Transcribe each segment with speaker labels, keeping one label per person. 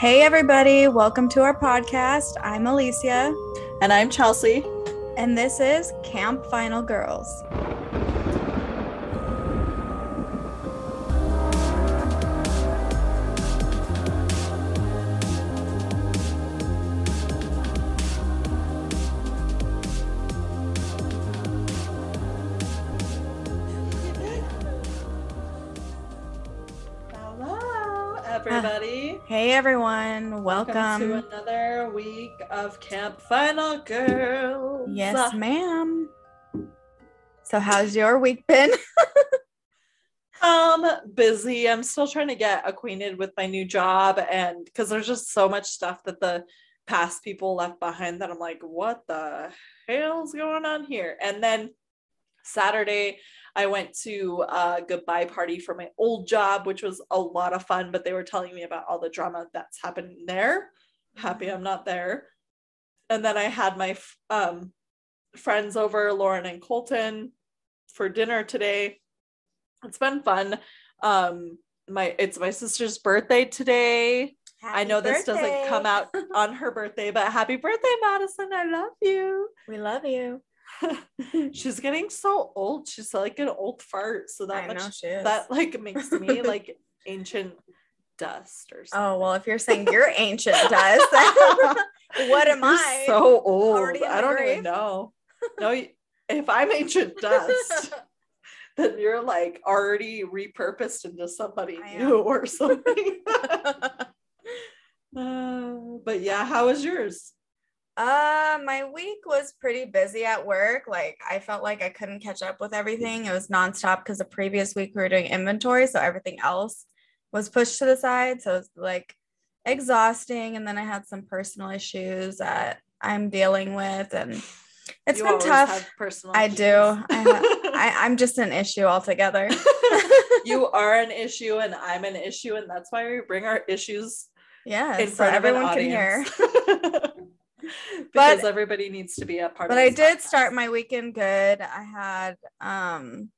Speaker 1: Hey, everybody, welcome to our podcast. I'm Alicia,
Speaker 2: And I'm Chelsea.
Speaker 1: and this is Camp Final Girls. Everyone, welcome.
Speaker 2: to another week of Camp Final Girl.
Speaker 1: yes, ma'am. So, how's your week been?
Speaker 2: Um, busy. I'm still trying to get acquainted with my new job, and because there's just so much stuff that the past people left behind that I'm like, what the hell's going on here? And then Saturday, I went to a goodbye party for my old job, which was a lot of fun, but they were telling me about all the drama that's happening there. Happy I'm not there. And then I had my um, friends over, Lauren and Colton, for dinner today. It's been fun. Um, my it's my sister's birthday today. Happy I know this doesn't come out on her birthday, but happy birthday, Madison. I love you.
Speaker 1: We love you.
Speaker 2: She's getting so old. She's like an old fart. So that much that like makes me like ancient dust or something.
Speaker 1: oh, well, if you're saying you're ancient dust, what am
Speaker 2: You're
Speaker 1: I?
Speaker 2: So old. I don't
Speaker 1: grave?
Speaker 2: even know. No, if I'm ancient dust, then you're like already repurposed into somebody new or something. Uh, but yeah, how was yours?
Speaker 1: Uh, my week was pretty busy at work. Like I felt like I couldn't catch up with everything. It was nonstop because the previous week we were doing inventory, so everything else was pushed to the side. So it's like exhausting. And then I had some personal issues that I'm dealing with, and it's
Speaker 2: You
Speaker 1: been tough.
Speaker 2: have personal
Speaker 1: I do. I, ha- I I'm just an issue altogether.
Speaker 2: you are an issue and I'm an issue, and that's why we bring our issues
Speaker 1: yeah, so everyone can hear.
Speaker 2: because everybody needs to be a part of it.
Speaker 1: but
Speaker 2: of
Speaker 1: I did
Speaker 2: podcast.
Speaker 1: start my weekend good. I had um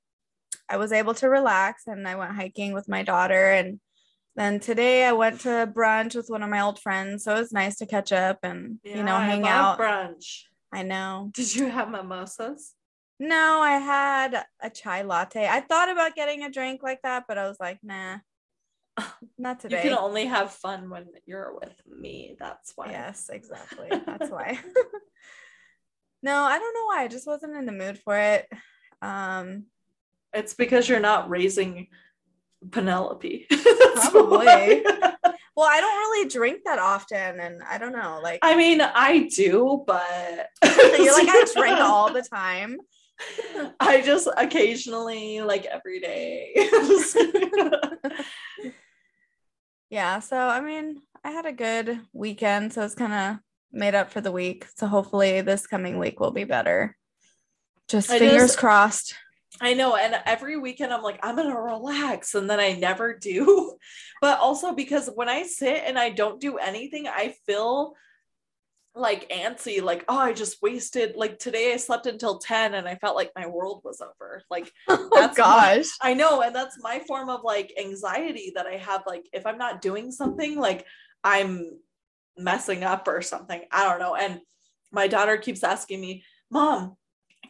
Speaker 1: I was able to relax and I went hiking with my daughter and then today I went to brunch with one of my old friends. So it was nice to catch up and you know
Speaker 2: Yeah, I
Speaker 1: hang
Speaker 2: love
Speaker 1: out.
Speaker 2: brunch.
Speaker 1: I know.
Speaker 2: Did you have mimosas?
Speaker 1: No, I had a chai latte. I thought about getting a drink like that, but I was like, nah. Not today.
Speaker 2: You can only have fun when you're with me. That's why.
Speaker 1: Yes, exactly. That's why. no, I don't know why. I just wasn't in the mood for it. Um
Speaker 2: It's because you're not raising Penelope.
Speaker 1: Probably. Well, I don't really drink that often, and I don't know. Like,
Speaker 2: I mean, I do, but
Speaker 1: you're like, I drink all the time.
Speaker 2: I just occasionally, like every day.
Speaker 1: Yeah. So, I mean, I had a good weekend, so it's kind of made up for the week. So, hopefully, this coming week will be better. Just
Speaker 2: I
Speaker 1: fingers
Speaker 2: just-
Speaker 1: crossed.
Speaker 2: I know, and every weekend I'm like, I'm gonna relax, and then I never do. But also because when I sit and I don't do anything, I feel like antsy, like, oh, I just wasted like today I slept until 10 and I felt like my world was over. Like
Speaker 1: Oh
Speaker 2: That's my-
Speaker 1: gosh.
Speaker 2: I know, and that's my form of like anxiety that I have. Like if I'm not doing something, like I'm messing up or something. I don't know. And my daughter keeps asking me, Mom,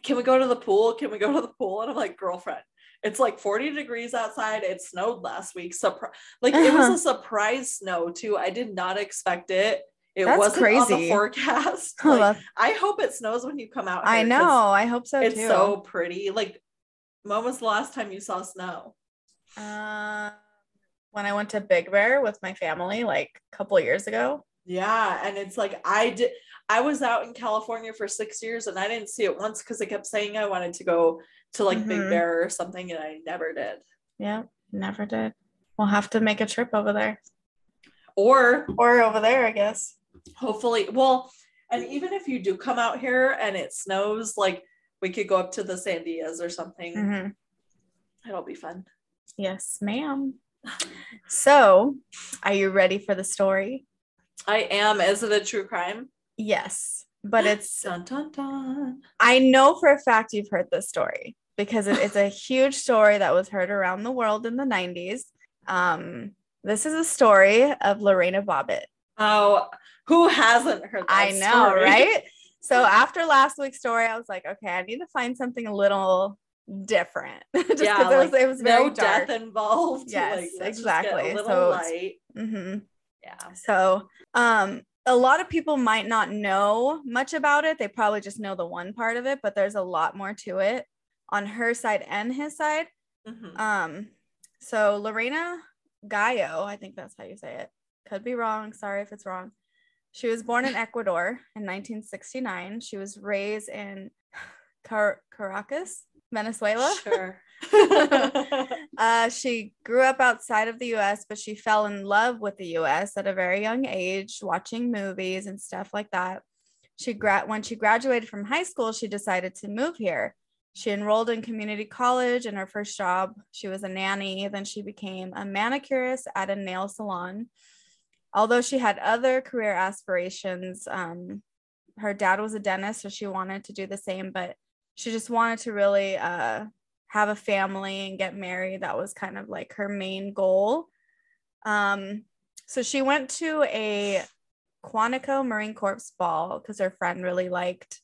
Speaker 2: can we go to the pool? Can we go to the pool? And I'm like, girlfriend, it's like 40 degrees outside. It snowed last week. Surpri- like it was
Speaker 1: Uh-huh.
Speaker 2: a surprise snow too. I did not expect it. It
Speaker 1: That's
Speaker 2: wasn't on the
Speaker 1: crazy.
Speaker 2: forecast. Like, I hope it snows when you come out.
Speaker 1: I know. I hope so
Speaker 2: It's
Speaker 1: too.
Speaker 2: so pretty. Like, when was the last time you saw snow?
Speaker 1: Uh, when I went to Big Bear with my family, like a couple years ago.
Speaker 2: Yeah, and it's like I did. I was out in California for six years and I didn't see it once because I kept saying I wanted to go to like Big
Speaker 1: Mhm.
Speaker 2: Bear or something, and I never did.
Speaker 1: Yeah, never did. We'll have to make a trip over there.
Speaker 2: Or
Speaker 1: Or over there, I guess.
Speaker 2: Hopefully, well, and even if you do come out here and it snows, like we could go up to the Sandias or something.
Speaker 1: hmm
Speaker 2: It'll be fun.
Speaker 1: Yes, ma'am. So, are you ready for the story?
Speaker 2: I am. Is it a true crime?
Speaker 1: Yes, but it's,
Speaker 2: Dun dun dun.
Speaker 1: I know for a fact you've heard this story because it, it's a huge story that was heard around the world in the 90s. Um, this is a story of Lorena Bobbitt.
Speaker 2: Oh, who hasn't heard that?
Speaker 1: I know,
Speaker 2: story?
Speaker 1: right? So after last week's story, I was like, okay, I need to find something a little different. Just because
Speaker 2: Yeah,
Speaker 1: it was
Speaker 2: like,
Speaker 1: it was very
Speaker 2: no
Speaker 1: dark.
Speaker 2: death involved.
Speaker 1: Yes,
Speaker 2: like, let's just get
Speaker 1: exactly.
Speaker 2: A little
Speaker 1: So
Speaker 2: light.
Speaker 1: hmm
Speaker 2: Yeah.
Speaker 1: So um a lot of people might not know much about it. They probably just know the one part of it, but there's a lot more to it on her side and his side.
Speaker 2: Mhm.
Speaker 1: Um, so Lorena Gallo, I think that's how you say it. Could be wrong. Sorry if it's wrong. She was born in Ecuador in 1969. She was raised in Car- Caracas, Venezuela.
Speaker 2: Sure.
Speaker 1: Uh, she grew up outside of the US, but she fell in love with the US at a very young age, watching movies and stuff like that. She gra- when she graduated from high school, she decided to move here. She enrolled in community college and her first job, she was a nanny. Then she became a manicurist at a nail salon. Although she had other career aspirations, um, her dad was a dentist, so she wanted to do the same, but she just wanted to really uh, have a family and get married. That was kind of like her main goal. Um, so she went to a Quantico Marine Corps ball because her friend really liked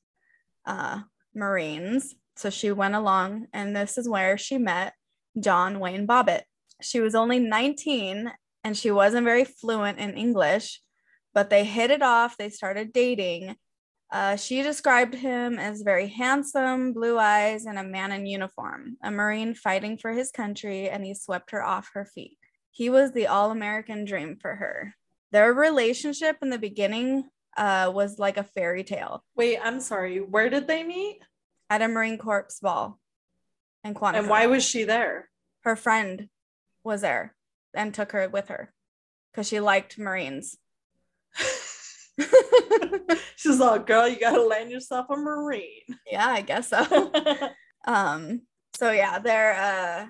Speaker 1: uh, Marines. So she went along, and this is where she met John Wayne Bobbitt. She was only 19 and she wasn't very fluent in English, but they hit it off. They started dating. Uh, she described him as very handsome, blue eyes, and a man in uniform, a Marine fighting for his country, and he swept her off her feet. He was the all American dream for her. Their relationship in the beginning uh, was like a fairy tale
Speaker 2: Wait, I'm sorry. Where did they meet?
Speaker 1: at a Marine Corps ball in Quantico.
Speaker 2: And why was she there?
Speaker 1: her friend was there and took her with her because she liked Marines.
Speaker 2: She's like, girl, you gotta land yourself a Marine.
Speaker 1: yeah, I guess so. um, so yeah, they're uh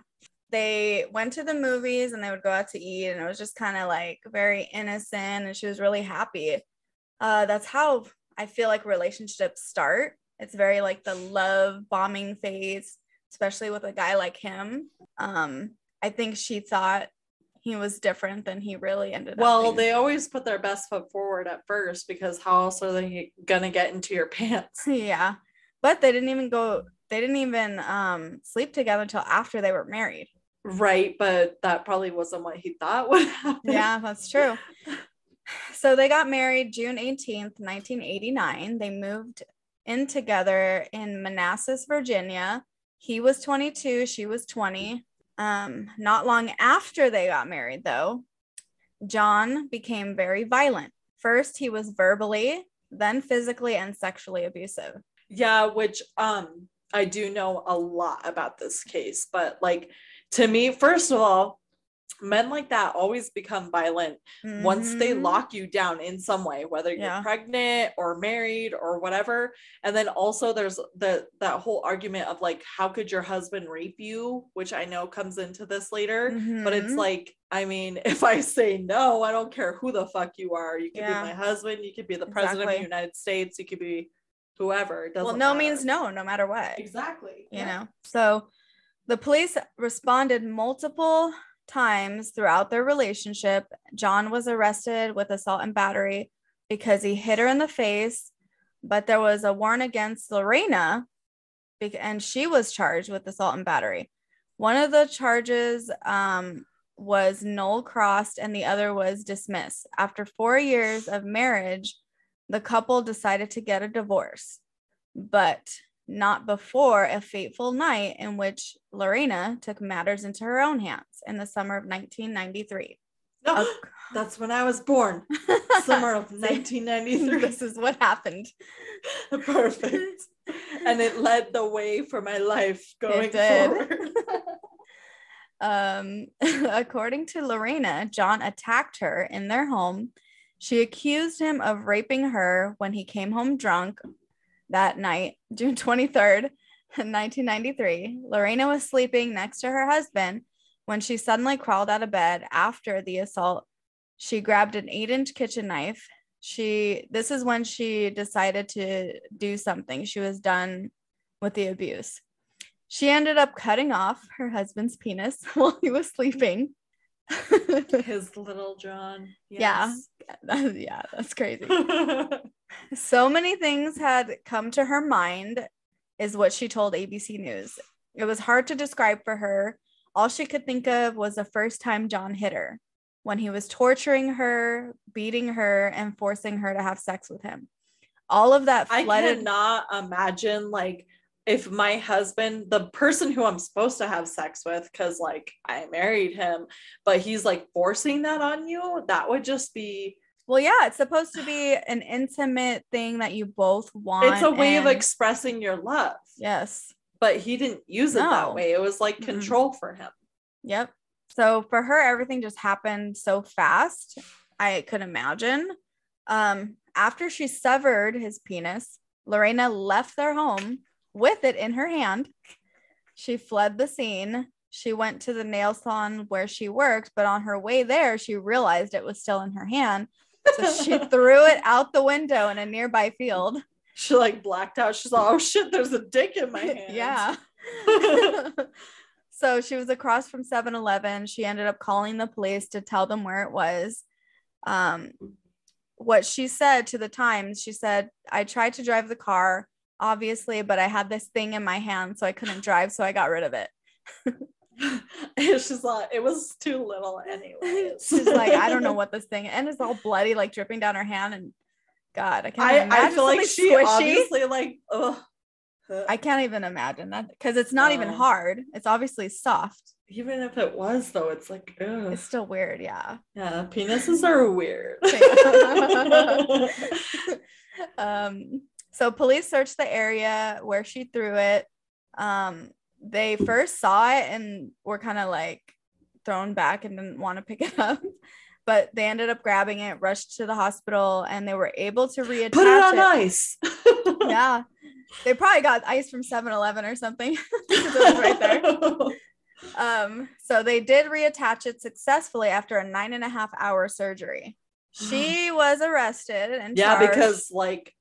Speaker 1: they went to the movies and they would go out to eat and it was just kind of like very innocent and she was really happy. Uh that's how I feel like relationships start. It's very like the love bombing phase, especially with a guy like him. Um, I think she thought he was different than he really ended up.
Speaker 2: well, they always put their best foot forward at first because how else are they gonna get into your pants?
Speaker 1: yeah but they didn't even go they didn't even um sleep together until after they were married
Speaker 2: Right, but that probably wasn't what he thought would happen.
Speaker 1: yeah that's true so they got married june 18th 1989 they moved in together in manassas virginia he was 22 she was 20 um not long after they got married though john became very violent. First he was verbally then physically and sexually abusive.
Speaker 2: Yeah, which um I do know a lot about this case, but like to me, first of all, men like that always become violent once they
Speaker 1: Mhm.
Speaker 2: lock you down in some way, whether you're
Speaker 1: Yeah.
Speaker 2: pregnant or married or whatever. And then also there's the that whole argument of like, how could your husband rape you, which I know comes into this later. But it's
Speaker 1: Mhm.
Speaker 2: like, I mean, if I say no, I don't care who the fuck you are. You could
Speaker 1: Yeah.
Speaker 2: be my husband, you could be the president of the United States, you could be whoever. It doesn't
Speaker 1: well no
Speaker 2: matter.
Speaker 1: means no no matter what
Speaker 2: Exactly.
Speaker 1: you know so the police responded multiple times throughout their relationship john was arrested with assault and battery because he hit her in the face but there was a warrant against lorena and she was charged with assault and battery. One of the charges um, was nolle prossed and the other was dismissed. After four years of marriage the couple decided to get a divorce but not before a fateful night in which Lorena took matters into her own hands in the summer of 1993.
Speaker 2: No, that's when I was born. Summer of 1993.
Speaker 1: this is what happened.
Speaker 2: Perfect. And it led the way for my life going forward.
Speaker 1: Um, according to Lorena, John attacked her in their home. She accused him of raping her when he came home drunk that night, June 23rd, 1993. Lorena was sleeping next to her husband when she suddenly crawled out of bed after the assault. She grabbed an eight inch kitchen knife. She, this is when she decided to do something. She was done with the abuse. She ended up cutting off her husband's penis while he was sleeping.
Speaker 2: His little John.
Speaker 1: Yeah.
Speaker 2: Yes.
Speaker 1: yeah, that's crazy. So many things had come to her mind, is what she told ABC News. It was hard to describe for her. All she could think of was the first time John hit her, when he was torturing her, beating her, and forcing her to have sex with him. All of that
Speaker 2: I
Speaker 1: flooded.
Speaker 2: cannot imagine like if my husband, the person who I'm supposed to have sex with, because like I married him, but he's like forcing that on you, that would just be
Speaker 1: well, yeah, it's supposed to be an intimate thing that you both want.
Speaker 2: it's a way of expressing your love.
Speaker 1: Yes.
Speaker 2: But he didn't use it
Speaker 1: No.
Speaker 2: that way. It was like control for him.
Speaker 1: Yep. So for her, everything just happened so fast. I could imagine. Um, after she severed his penis, Lorena left their home with it in her hand. She fled the scene. She went to the nail salon where she worked, but on her way there, she realized it was still in her hand. So she threw it out the window in a nearby field.
Speaker 2: She like blacked out. She's like, oh shit, there's a dick in my hand.
Speaker 1: yeah. so she was across from 7-Eleven. She ended up calling the police to tell them where it was. Um, what she said to the Times, she said, I tried to drive the car, obviously, but I had this thing in my hand, so I couldn't drive, so I got rid of it.
Speaker 2: It's just like it was too little anyway.
Speaker 1: She's like, I don't know what this thing and it's all bloody, like dripping down her hand. And God, I can't
Speaker 2: I, I feel like she
Speaker 1: squishy.
Speaker 2: obviously like ugh.
Speaker 1: I can't even imagine that because it's not even hard. It's obviously soft.
Speaker 2: even if it was though, it's like ugh.
Speaker 1: It's still weird, yeah.
Speaker 2: yeah, penises are weird.
Speaker 1: um, so police searched the area where she threw it. Um, they first saw it and were kind of like thrown back and didn't want to pick it up. But they ended up grabbing it, rushed to the hospital, and they were able to reattach it.
Speaker 2: Put it on ice.
Speaker 1: Yeah. They probably got ice from 7-Eleven or something. right there. Um, so they did reattach it successfully after a nine and a half hour surgery. She was arrested and
Speaker 2: yeah,
Speaker 1: charged-
Speaker 2: because like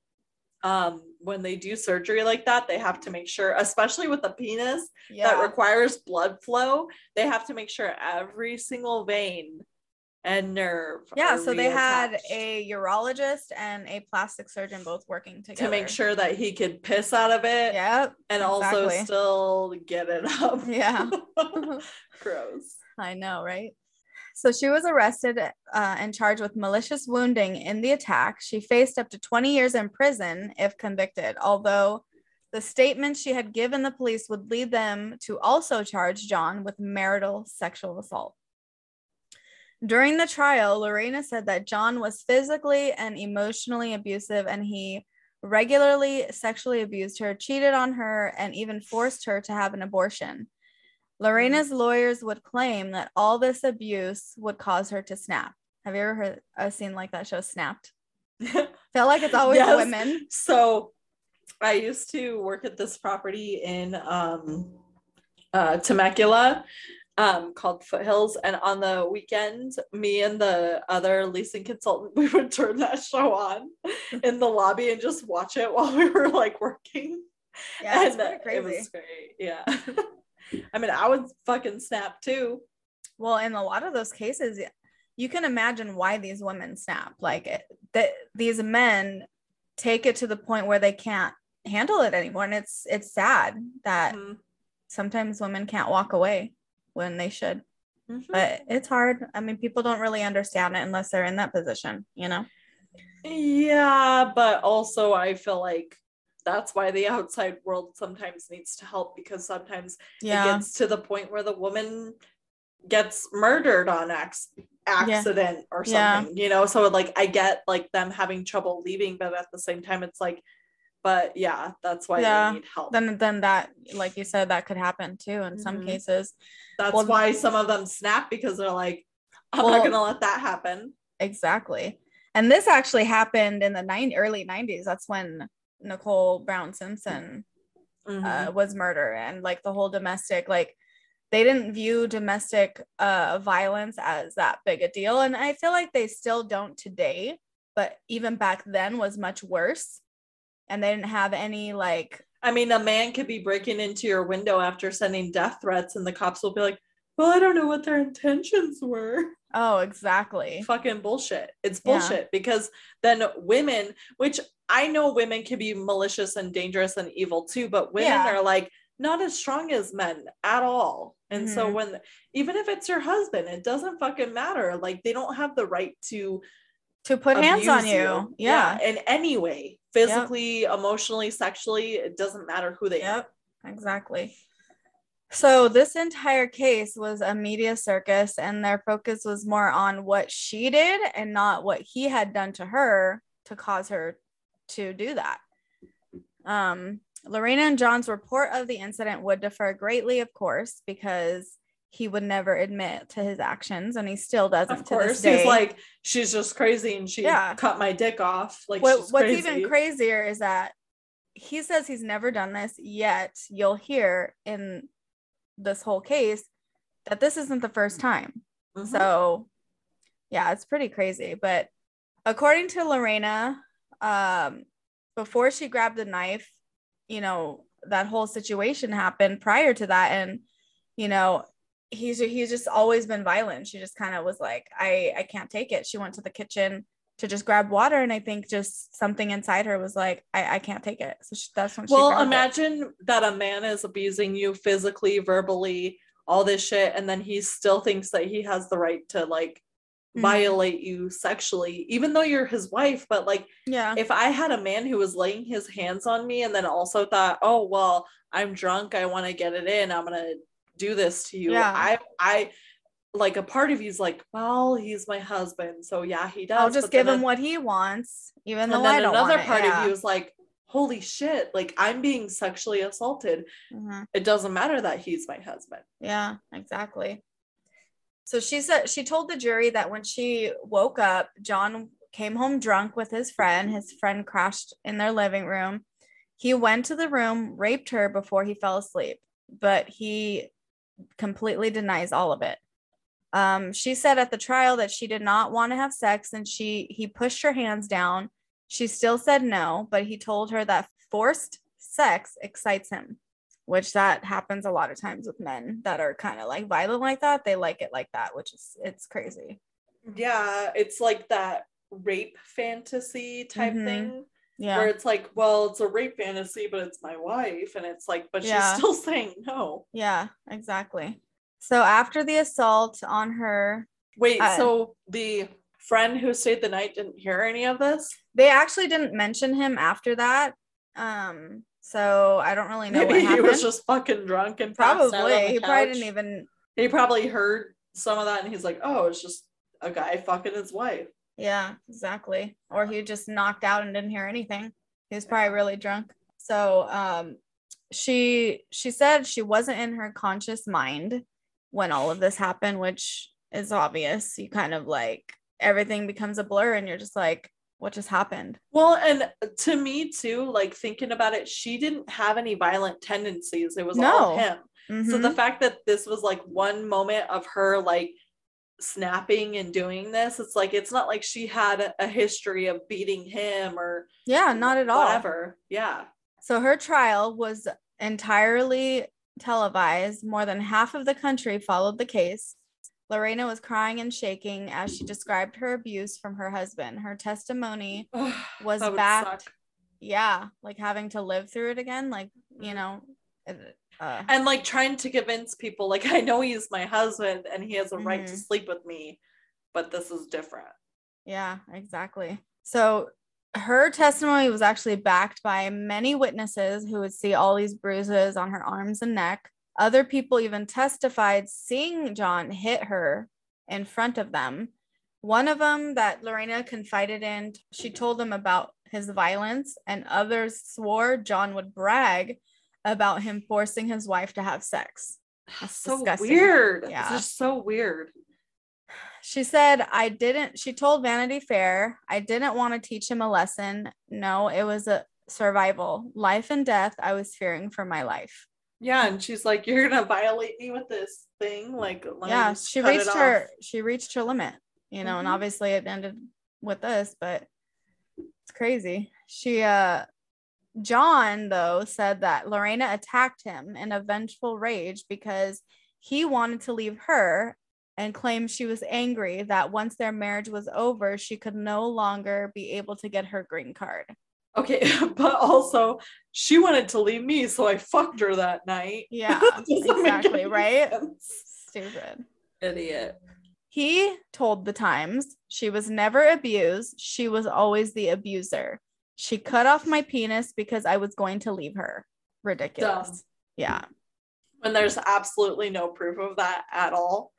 Speaker 2: um when they do surgery like that, they have to make sure, especially with the penis
Speaker 1: yeah,
Speaker 2: that requires blood flow, they have to make sure every single vein and nerve.
Speaker 1: yeah. So they had a urologist and a plastic surgeon both working together
Speaker 2: to make sure that he could piss out of it
Speaker 1: Yep.
Speaker 2: and also still get it up.
Speaker 1: Yeah.
Speaker 2: Gross.
Speaker 1: I know, right? So she was arrested uh, and charged with malicious wounding in the attack. She faced up to 20 years in prison if convicted, although the statements she had given the police would lead them to also charge John with marital sexual assault. During the trial, Lorena said that John was physically and emotionally abusive and he regularly sexually abused her, cheated on her, and even forced her to have an abortion. Lorena's lawyers would claim that all this abuse would cause her to snap. Have you ever heard a scene like that show Snapped? Feel like it's always
Speaker 2: Yes.
Speaker 1: women.
Speaker 2: So I used to work at this property in um uh Temecula um called Foothills and on the weekend, me and the other leasing consultant we would turn that show on in the lobby and just watch it while we were like working.
Speaker 1: Yeah,
Speaker 2: and it
Speaker 1: crazy.
Speaker 2: was great. Yeah. I mean I would fucking snap too.
Speaker 1: Well, in a lot of those cases, you can imagine why these women snap. Like it, that these men take it to the point where they can't handle it anymore, and it's it's sad that
Speaker 2: Mhm.
Speaker 1: sometimes women can't walk away when they should.
Speaker 2: Mhm.
Speaker 1: But it's hard. I mean, people don't really understand it unless they're in that position, you know.
Speaker 2: Yeah, but also I feel like that's why the outside world sometimes needs to help because sometimes it gets to the point where the woman gets murdered on ex- accident or
Speaker 1: Yeah.
Speaker 2: something, you know? So like I get like them having trouble leaving, but at the same time it's like, but yeah, that's why
Speaker 1: Yeah.
Speaker 2: they need help.
Speaker 1: then then that, like you said, that could happen too in some
Speaker 2: Mhm.
Speaker 1: cases.
Speaker 2: that's
Speaker 1: well-
Speaker 2: why some of them snap because they're like, I'm
Speaker 1: Well-
Speaker 2: not gonna let that happen.
Speaker 1: Exactly. And this actually happened in the nine early 90s. That's when Nicole Brown Simpson
Speaker 2: Mhm.
Speaker 1: uh, was murder and like the whole domestic like they didn't view domestic uh, violence as that big a deal and i feel like they still don't today but even back then was much worse and they didn't have any like
Speaker 2: I mean, a man could be breaking into your window after sending death threats, and the cops will be like, well, I don't know what their intentions were.
Speaker 1: Oh, exactly.
Speaker 2: Fucking bullshit. It's
Speaker 1: Yeah.
Speaker 2: bullshit because then women, which I know women can be malicious and dangerous and evil too, but women
Speaker 1: Yeah.
Speaker 2: are like not as strong as men at all. And so
Speaker 1: Mhm.
Speaker 2: when even if it's your husband, it doesn't fucking matter. Like they don't have the right to
Speaker 1: To put hands on
Speaker 2: abuse
Speaker 1: you. Yeah.
Speaker 2: in any way, physically, emotionally, sexually. It doesn't matter who they are.
Speaker 1: Yep. Exactly. So this entire case was a media circus and their focus was more on what she did and not what he had done to her to cause her to do that. Um Lorena and John's report of the incident would differ greatly, of course, because he would never admit to his actions and he still doesn't
Speaker 2: Of
Speaker 1: to this
Speaker 2: course,
Speaker 1: day.
Speaker 2: he's like, she's just crazy and she
Speaker 1: Yeah.
Speaker 2: cut my dick off. Like,
Speaker 1: what, what's even crazier is that he says he's never done this yet you'll hear in this whole case that this isn't the first time.
Speaker 2: Mhm.
Speaker 1: so yeah it's pretty crazy. But according to lorena um before she grabbed the knife you know that whole situation happened prior to that. And you know he's he's just always been violent. She just kind of was like i i can't take it. She went to the kitchen to just grab water and i think just something inside her was like i, I can't take it so she, that's when she
Speaker 2: well,
Speaker 1: grabbed it.
Speaker 2: imagine that a man is abusing you physically, verbally, all this shit, and then he still thinks that he has the right to like
Speaker 1: Mhm.
Speaker 2: violate you sexually, even though you're his wife. But like,
Speaker 1: yeah
Speaker 2: if I had a man who was laying his hands on me and then also thought, oh well, I'm drunk, I want to get it in, I'm gonna do this to you.
Speaker 1: Yeah.
Speaker 2: I I like a part of you's like, well, he's my husband, so yeah, he does.
Speaker 1: i'll just give him what he wants even though i don't
Speaker 2: another part
Speaker 1: it.
Speaker 2: of you is like, holy shit, like I'm being sexually assaulted.
Speaker 1: Mhm.
Speaker 2: It doesn't matter that he's my husband.
Speaker 1: Yeah, exactly. So she said she told the jury that when she woke up, John came home drunk with his friend. His friend crashed in their living room. He went to the room, raped her before he fell asleep, but he completely denies all of it. Um, she said at the trial that she did not want to have sex and she he pushed her hands down. She still said no, but he told her that forced sex excites him which that happens a lot of times with men that are kind of like violent like that. They like it like that, which is it's crazy.
Speaker 2: Yeah, it's like that rape fantasy type
Speaker 1: Mhm.
Speaker 2: thing where it's like, well, it's a rape fantasy, but it's my wife, and it's like, but
Speaker 1: Yeah.
Speaker 2: she's still saying no.
Speaker 1: Yeah, exactly. So after the assault on her,
Speaker 2: Wait,
Speaker 1: Uh,
Speaker 2: so the friend who stayed the night didn't hear any of this?
Speaker 1: they actually didn't mention him after that. Um, so I don't really know
Speaker 2: Maybe he was just fucking drunk and passed out on
Speaker 1: probably he probably didn't even
Speaker 2: He probably heard some of that, and he's like, oh, it's just a guy fucking his wife.
Speaker 1: Yeah, exactly. Or he just knocked out and didn't hear anything. He was probably really drunk. So um she she said she wasn't in her conscious mind when all of this happened, which is obvious. You kind of like everything becomes a blur and you're just like, what just happened?
Speaker 2: Well, and to me too, like thinking about it, she didn't have any violent tendencies. It was all him. So
Speaker 1: Mhm.
Speaker 2: the fact that this was like one moment of her like snapping and doing this, it's like it's not like she had a, a history of beating him or
Speaker 1: yeah, not at all.
Speaker 2: whatever. Yeah.
Speaker 1: So her trial was entirely televised. More than half of the country followed the case. Lorena was crying and shaking as she described her abuse from her husband. Her testimony was
Speaker 2: That would
Speaker 1: backed,
Speaker 2: suck.
Speaker 1: yeah, like having to live through it again, like, you know, it- uh,
Speaker 2: And like trying to convince people, like, I know he's my husband and he has a right to
Speaker 1: Mhm.
Speaker 2: sleep with me, but this is different.
Speaker 1: yeah, exactly. So her testimony was actually backed by many witnesses who would see all these bruises on her arms and neck. Other people even testified seeing John hit her in front of them. One of them that Lorena confided in, she told them about his violence, and others swore John would brag about him forcing his wife to have sex. That's
Speaker 2: so
Speaker 1: disgusting.
Speaker 2: weird.
Speaker 1: Yeah.
Speaker 2: It's just so weird.
Speaker 1: She said, I didn't, she told Vanity Fair, I didn't want to teach him a lesson. No, it was a survival, life and death. I was fearing for my life.
Speaker 2: Yeah, and she's like, "You're gonna violate me with this thing." Like,
Speaker 1: yeah, she reached
Speaker 2: off.
Speaker 1: her, she reached her limit, you know, and
Speaker 2: Mhm.
Speaker 1: obviously it ended with this, but it's crazy. She, uh, John, though, said that Lorena attacked him in a vengeful rage because he wanted to leave her and claimed she was angry that once their marriage was over, she could no longer be able to get her green card.
Speaker 2: Okay, but also she wanted to leave me, so I fucked her that night.
Speaker 1: Yeah, exactly, right?
Speaker 2: sense.
Speaker 1: Stupid.
Speaker 2: Idiot.
Speaker 1: He told the Times she was never abused, she was always the abuser. She cut off my penis because I was going to leave her. Ridiculous.
Speaker 2: Dumb.
Speaker 1: Yeah.
Speaker 2: When there's absolutely no proof of that at all.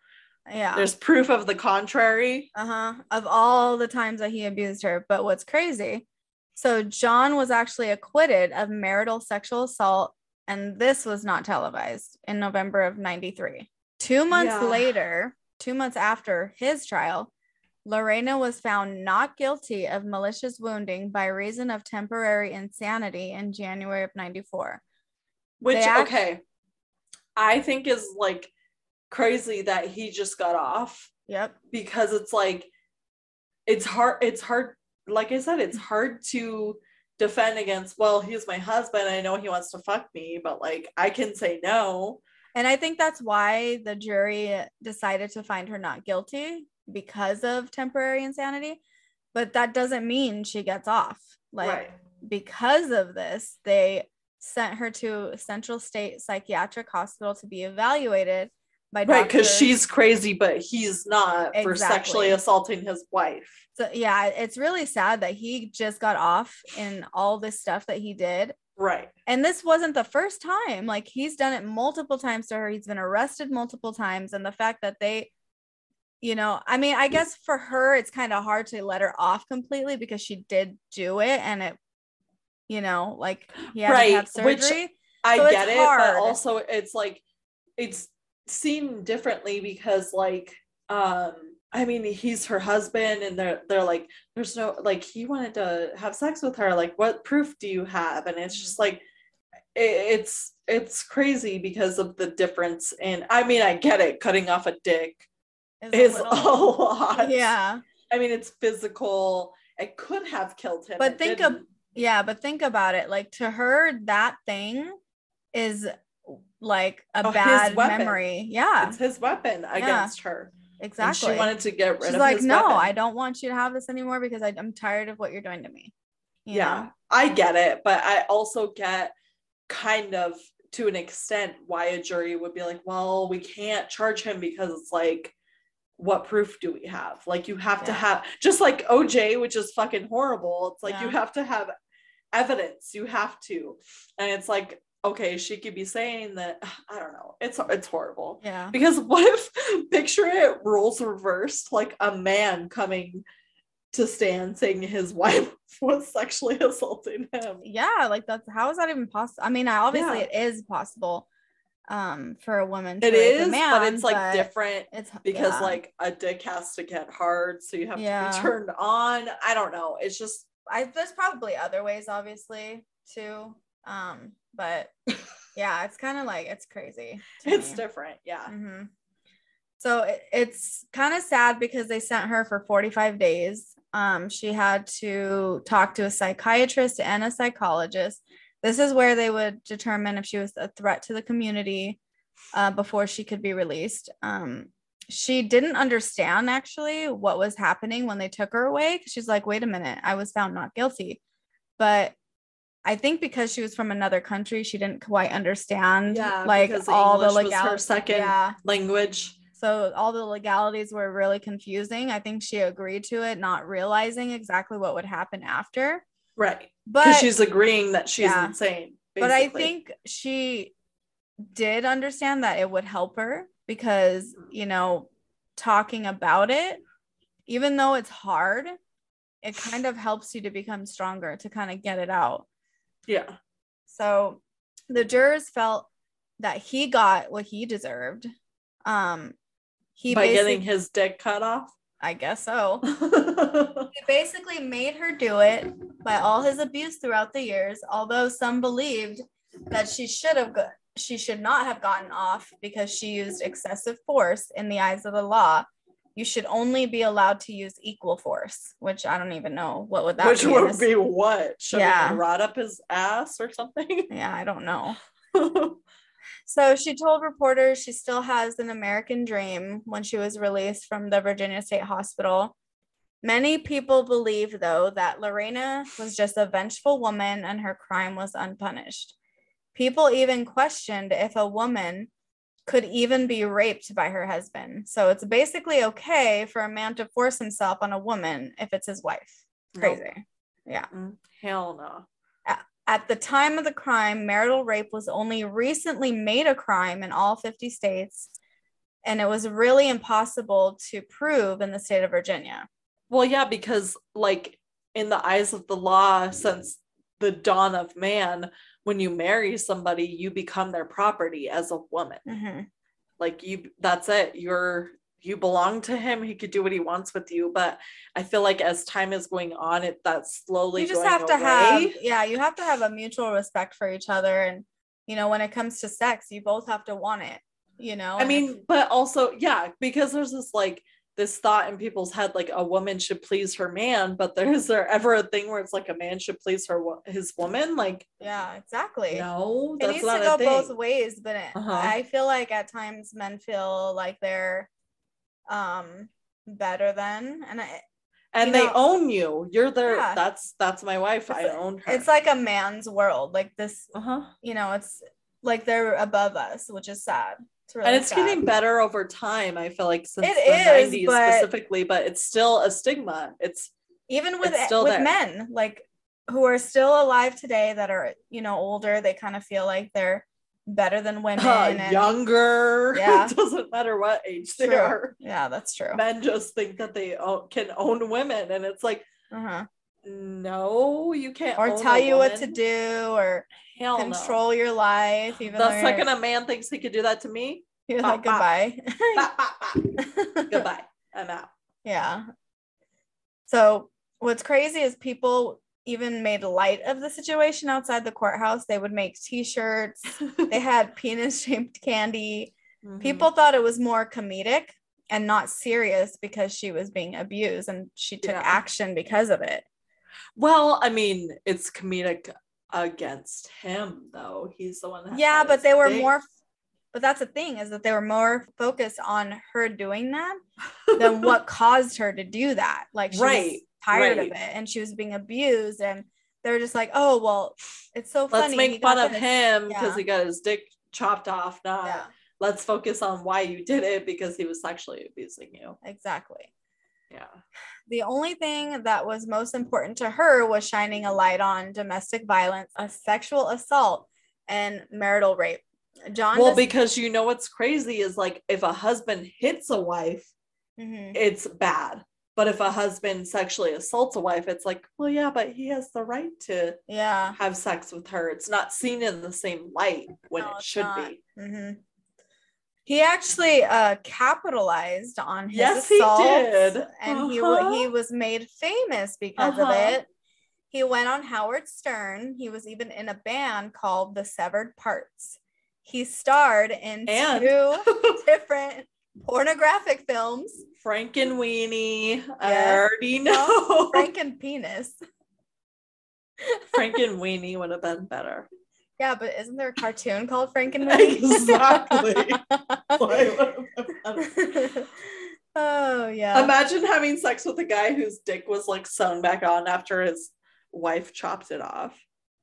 Speaker 1: Yeah.
Speaker 2: There's proof of the contrary.
Speaker 1: uh-huh. Of all the times that he abused her. But what's crazy, so John was actually acquitted of marital sexual assault, and this was not televised in November of 93. Two months
Speaker 2: Yeah.
Speaker 1: later, two months after his trial, Lorena was found not guilty of malicious wounding by reason of temporary insanity in January of 94.
Speaker 2: Which
Speaker 1: act-
Speaker 2: okay. I think is like crazy that he just got off
Speaker 1: Yep.
Speaker 2: because it's like it's hard it's hard like I said, it's hard to defend against, well, he's my husband. I know he wants to fuck me, but like I can say no.
Speaker 1: And I think that's why the jury decided to find her not guilty because of temporary insanity. But that doesn't mean she gets off. Like,
Speaker 2: right.
Speaker 1: because of this, they sent her to Central State Psychiatric Hospital to be evaluated by
Speaker 2: Right, because she's crazy, but he's not for sexually assaulting his wife.
Speaker 1: So, yeah, it's really sad that he just got off in all this stuff that he did.
Speaker 2: Right.
Speaker 1: And this wasn't the first time. Like he's done it multiple times to her. He's been arrested multiple times. And the fact that they, you know, I mean, I guess for her, it's kind of hard to let her off completely because she did do it and it, you know, like he had
Speaker 2: Right,
Speaker 1: to have
Speaker 2: which-
Speaker 1: surgery.
Speaker 2: I
Speaker 1: So it's
Speaker 2: get it,
Speaker 1: hard.
Speaker 2: but also it's like it's seen differently because like um I mean he's her husband and they're they're like there's no like he wanted to have sex with her like what proof do you have and it's just like it, it's it's crazy because of the difference in I mean I get it cutting off a dick
Speaker 1: Is a
Speaker 2: a lot
Speaker 1: yeah.
Speaker 2: I mean it's physical it could have killed him
Speaker 1: But think of- Yeah. But think about it. Like to her, that thing is like a
Speaker 2: Oh,
Speaker 1: bad memory. Yeah.
Speaker 2: it's his weapon against her
Speaker 1: Exactly.
Speaker 2: and she wanted to get rid of it.
Speaker 1: She's
Speaker 2: of
Speaker 1: like, no,
Speaker 2: weapon.
Speaker 1: I don't want you to have this anymore because I, I'm tired of what you're doing to me. You
Speaker 2: yeah
Speaker 1: know?
Speaker 2: i get it but i also get kind of to an extent why a jury would be like well we can't charge him because it's like what proof do we have like you have to have just like oj which is fucking horrible it's like you have to have evidence you have to and it's like okay she could be saying that i don't know it's it's horrible
Speaker 1: Yeah.
Speaker 2: because what if picture it roles reversed like a man coming to stand saying his wife was sexually assaulting him
Speaker 1: Yeah. Like that's how is that even possible? I mean, I, obviously
Speaker 2: Yeah.
Speaker 1: it is possible um for a woman to
Speaker 2: it is
Speaker 1: a man,
Speaker 2: but it's like different
Speaker 1: It's
Speaker 2: because
Speaker 1: yeah.
Speaker 2: like a dick has to get hard so you have to be turned on i don't know it's just
Speaker 1: I there's probably other ways, obviously, too. Um, but yeah, it's kind of like it's crazy.
Speaker 2: it's
Speaker 1: me.
Speaker 2: different yeah
Speaker 1: hmm So it, it's kind of sad because they sent her for 45 days. Um, she had to talk to a psychiatrist and a psychologist. This is where they would determine if she was a threat to the community uh, before she could be released. Um, she didn't understand actually what was happening when they took her away she's like, wait a minute, I was found not guilty. But I think because she was from another country, she didn't quite understand
Speaker 2: Yeah,
Speaker 1: like all the
Speaker 2: English was her second
Speaker 1: Yeah.
Speaker 2: language
Speaker 1: So all the legalities were really confusing. I think she agreed to it, not realizing exactly what would happen after.
Speaker 2: right
Speaker 1: But
Speaker 2: she's agreeing that she's
Speaker 1: yeah.
Speaker 2: insane
Speaker 1: but I think she did understand that it would help her because, you know, talking about it, even though it's hard, it kind of helps you to become stronger to kind of get it out.
Speaker 2: Yeah
Speaker 1: So the jurors felt that he got what he deserved. Um he
Speaker 2: by getting his dick cut off
Speaker 1: I guess so. He basically made her do it by all his abuse throughout the years, although some believed that she should have got she should not have gotten off because she used excessive force in the eyes of the law. You should only be allowed to use equal force, which I don't even know what would that
Speaker 2: which
Speaker 1: be. in
Speaker 2: would be what shoving
Speaker 1: Yeah.
Speaker 2: a rod up his ass or something
Speaker 1: Yeah, I don't know. So she told reporters she still has an American dream when she was released from the Virginia State Hospital. Many people believe, though, that Lorena was just a vengeful woman and her crime was unpunished. People even questioned if a woman could even be raped by her husband. So it's basically okay for a man to force himself on a woman if it's his wife. Crazy. Nope. Yeah.
Speaker 2: Mm, hell no.
Speaker 1: At the time of the crime, marital rape was only recently made a crime in all 50 states, and it was really impossible to prove in the state of Virginia.
Speaker 2: Well, yeah, because like in the eyes of the law, since the dawn of man, when you marry somebody, you become their property as a woman. Mm-hmm. Like you, that's it. You're you belong to him he could do what he wants with you but i feel like as time is going on it that's slowly
Speaker 1: you just have to away. have yeah you have to have a mutual respect for each other and you know when it comes to sex you both have to want it you know
Speaker 2: i mean but also yeah because there's this like this thought in people's head like a woman should please her man but there is there ever a thing where it's like a man should please her his woman? Like
Speaker 1: yeah exactly.
Speaker 2: no
Speaker 1: it needs to go both ways but it, uh-huh. i feel like at times men feel like they're um better than and I,
Speaker 2: and they know, own you. You're their yeah. that's that's my wife.
Speaker 1: It's,
Speaker 2: i own her.
Speaker 1: it's like a man's world. Like this uh-huh. you know it's like they're above us which is sad
Speaker 2: it's really and it's sad. getting better over time i feel like since it the is, 90s but specifically but it's still a stigma it's
Speaker 1: even with still with there. men like who are still alive today that are you know older they kind of feel like they're better than women uh,
Speaker 2: and, younger yeah it doesn't matter what age true. they are
Speaker 1: yeah that's true
Speaker 2: men just think that they can own women and it's like uh-huh. no you can't
Speaker 1: or tell you woman. what to do or Hell control no. your life
Speaker 2: even the second a man thinks he could do that to me
Speaker 1: you're like goodbye
Speaker 2: goodbye i'm out
Speaker 1: yeah so what's crazy is people even made light of the situation outside the courthouse. They would make t-shirts. they had penis-shaped candy. Mm-hmm. People thought it was more comedic and not serious because she was being abused and she took yeah. action because of it.
Speaker 2: Well, I mean, it's comedic against him though. He's the one
Speaker 1: Yeah, but they were more but that's the thing is that they were more focused on her doing that than what caused her to do that. Like right tired right. of it and she was being abused and they're just like oh well it's so
Speaker 2: funny let's make fun of him because yeah. he got his dick chopped off not yeah. let's focus on why you did it because he was sexually abusing you
Speaker 1: exactly
Speaker 2: yeah
Speaker 1: the only thing that was most important to her was shining a light on domestic violence a sexual assault and marital rape
Speaker 2: john well does- because you know what's crazy is like if a husband hits a wife mm-hmm. it's bad but if a husband sexually assaults a wife, it's like, well, yeah, but he has the right to
Speaker 1: yeah
Speaker 2: have sex with her. It's not seen in the same light when no, it should not. be.
Speaker 1: Mm-hmm. He actually uh, capitalized on his yes, assault, he did. and uh-huh. he he was made famous because uh-huh. of it. He went on Howard Stern. He was even in a band called The Severed Parts. He starred in and- two different pornographic films.
Speaker 2: Frankenweenie. Yeah. I already know.
Speaker 1: Frank and penis.
Speaker 2: Frank and Weenie would have been better.
Speaker 1: Yeah, but isn't there a cartoon called Frank and Frankenweenie?
Speaker 2: exactly.
Speaker 1: oh yeah.
Speaker 2: Imagine having sex with a guy whose dick was like sewn back on after his wife chopped it off.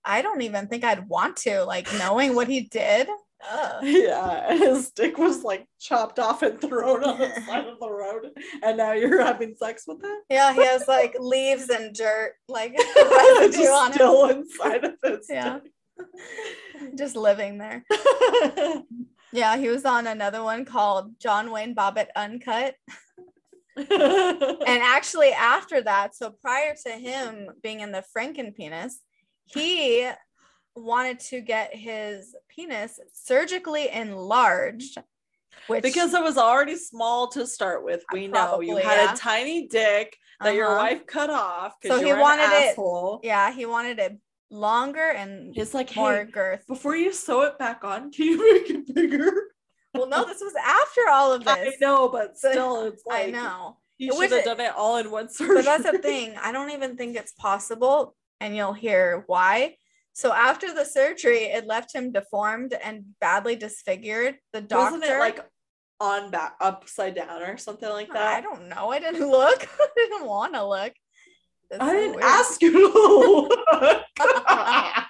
Speaker 1: I don't even think I'd want to, like knowing what he did.
Speaker 2: Yeah, his dick was like chopped off and thrown on the side of the road, and now you're having sex with him.
Speaker 1: Yeah, he has like leaves and dirt, like
Speaker 2: residue on still him. inside of his.
Speaker 1: Yeah, just living there. yeah, he was on another one called John Wayne Bobbitt Uncut. and actually, after that, so prior to him being in the Franken penis, he wanted to get his penis surgically enlarged
Speaker 2: which because it was already small to start with we probably, know you had yeah. a tiny dick that uh-huh. your wife cut off
Speaker 1: so he wanted it yeah he wanted it longer and
Speaker 2: it's like
Speaker 1: more
Speaker 2: hey,
Speaker 1: girth
Speaker 2: before you sew it back on can you make it bigger
Speaker 1: well no this was after all of this
Speaker 2: i know but still it's like
Speaker 1: i know
Speaker 2: you should have done it all in one surgery
Speaker 1: but that's the thing i don't even think it's possible and you'll hear why So after the surgery, it left him deformed and badly disfigured. The doctor
Speaker 2: Wasn't it like on back upside down or something like that.
Speaker 1: I don't know. I didn't look. I didn't want to look. That's
Speaker 2: I
Speaker 1: so
Speaker 2: didn't
Speaker 1: weird.
Speaker 2: ask you to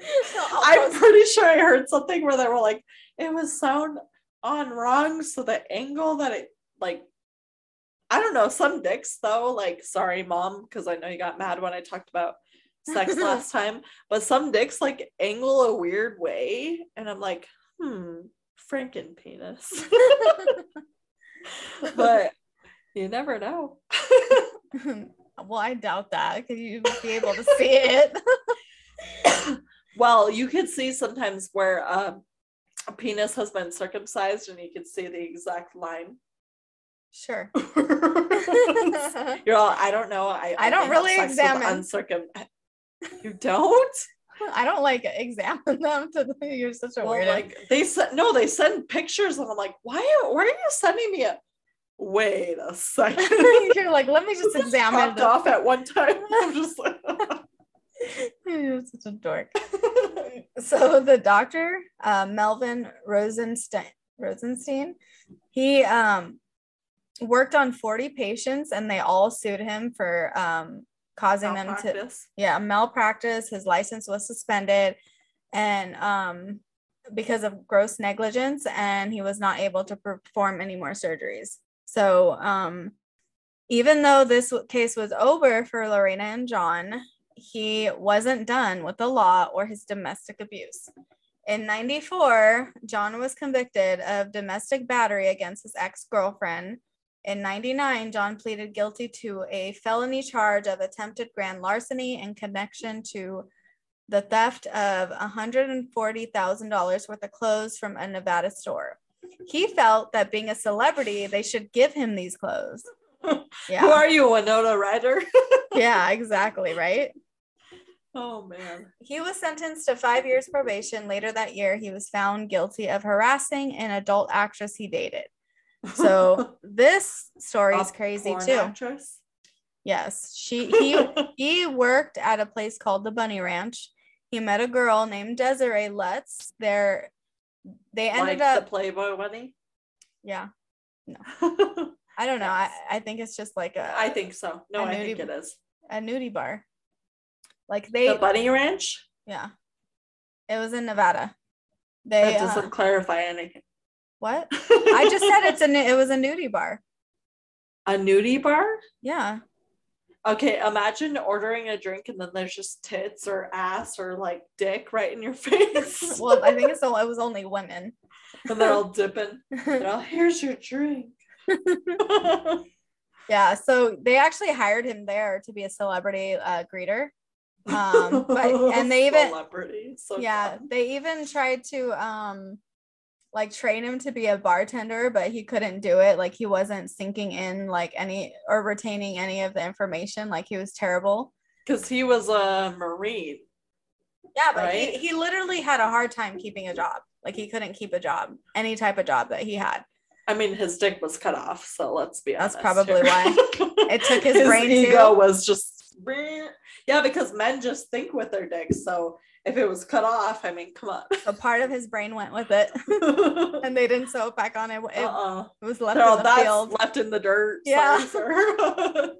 Speaker 2: I'm pretty sure I heard something where they were like, it was sound on wrong, so the angle that it like I don't know, some dicks though, like sorry mom, because I know you got mad when I talked about sex last time, but some dicks like angle a weird way, and I'm like, hmm, Franken penis. but you never know.
Speaker 1: Well, I doubt that because you'd be able to see it.
Speaker 2: well, you can see sometimes where um, a penis has been circumcised and you can see the exact line.
Speaker 1: sure.
Speaker 2: You're all, I don't know. I,
Speaker 1: I don't
Speaker 2: have
Speaker 1: really examine.
Speaker 2: Uncircum- you don't?
Speaker 1: I don't like examine them. To you're such a
Speaker 2: Well,
Speaker 1: weirdo.
Speaker 2: like they send no, they send pictures, and I'm like, why? Why are you sending me a? Wait a second.
Speaker 1: you're like, let me just examine
Speaker 2: popped off at one time. I'm just like,
Speaker 1: You're such a dork. so the doctor, uh, Melvin Rosenstein, Rosenstein, he um, worked on 40 patients and they all sued him for um, causing them to, yeah, malpractice. His license was suspended and um, because of gross negligence, and he was not able to perform any more surgeries. So um, even though this case was over for Lorena and John, he wasn't done with the law or his domestic abuse. In 94, John was convicted of domestic battery against his ex girlfriend. In 99, John pleaded guilty to a felony charge of attempted grand larceny in connection to the theft of $140,000 worth of clothes from a Nevada store. He felt that being a celebrity, they should give him these clothes.
Speaker 2: Who are you, Winona Ryder?
Speaker 1: yeah, exactly, right?
Speaker 2: oh man.
Speaker 1: He was sentenced to five years probation. Later that year, he was found guilty of harassing an adult actress he dated. So this story is crazy too.
Speaker 2: actress?
Speaker 1: Yes, she he he worked at a place called the Bunny Ranch. He met a girl named Desiree Lutz. There, they ended
Speaker 2: like
Speaker 1: up.
Speaker 2: the Playboy bunny.
Speaker 1: yeah, No. I don't know. I, I think it's just like a
Speaker 2: I think so. No, I think it is.
Speaker 1: a nudie bar. Like they,
Speaker 2: The Bunny Ranch.
Speaker 1: yeah, it was in Nevada.
Speaker 2: That
Speaker 1: They uh,
Speaker 2: doesn't clarify anything.
Speaker 1: what? I just said it's a it was a nudie bar.
Speaker 2: a nudie bar.
Speaker 1: Yeah.
Speaker 2: Okay, imagine ordering a drink and then there's just tits or ass or like dick right in your face.
Speaker 1: Well, I think it's all, it was only women.
Speaker 2: and they're all dipping. They're all, here's your drink.
Speaker 1: yeah. So they actually hired him there to be a celebrity uh, greeter. Um, but and they even
Speaker 2: celebrity. So
Speaker 1: yeah
Speaker 2: fun.
Speaker 1: they even tried to um like train him to be a bartender but he couldn't do it like he wasn't sinking in like any or retaining any of the information like he was terrible
Speaker 2: because he was a marine.
Speaker 1: yeah but
Speaker 2: Right?
Speaker 1: he, he literally had a hard time keeping a job like he couldn't keep a job any type of job that he had
Speaker 2: I mean, his dick was cut off, so let's be
Speaker 1: That's
Speaker 2: honest.
Speaker 1: That's probably
Speaker 2: here.
Speaker 1: why. It took his brain
Speaker 2: ego
Speaker 1: too.
Speaker 2: was just yeah, because men just think with their dicks. So if it was cut off, I mean, come on.
Speaker 1: a part of his brain went with it and they didn't sew it back on it, it,
Speaker 2: uh-uh.
Speaker 1: it was left in the field
Speaker 2: left in the dirt.
Speaker 1: Yeah.
Speaker 2: Sorry,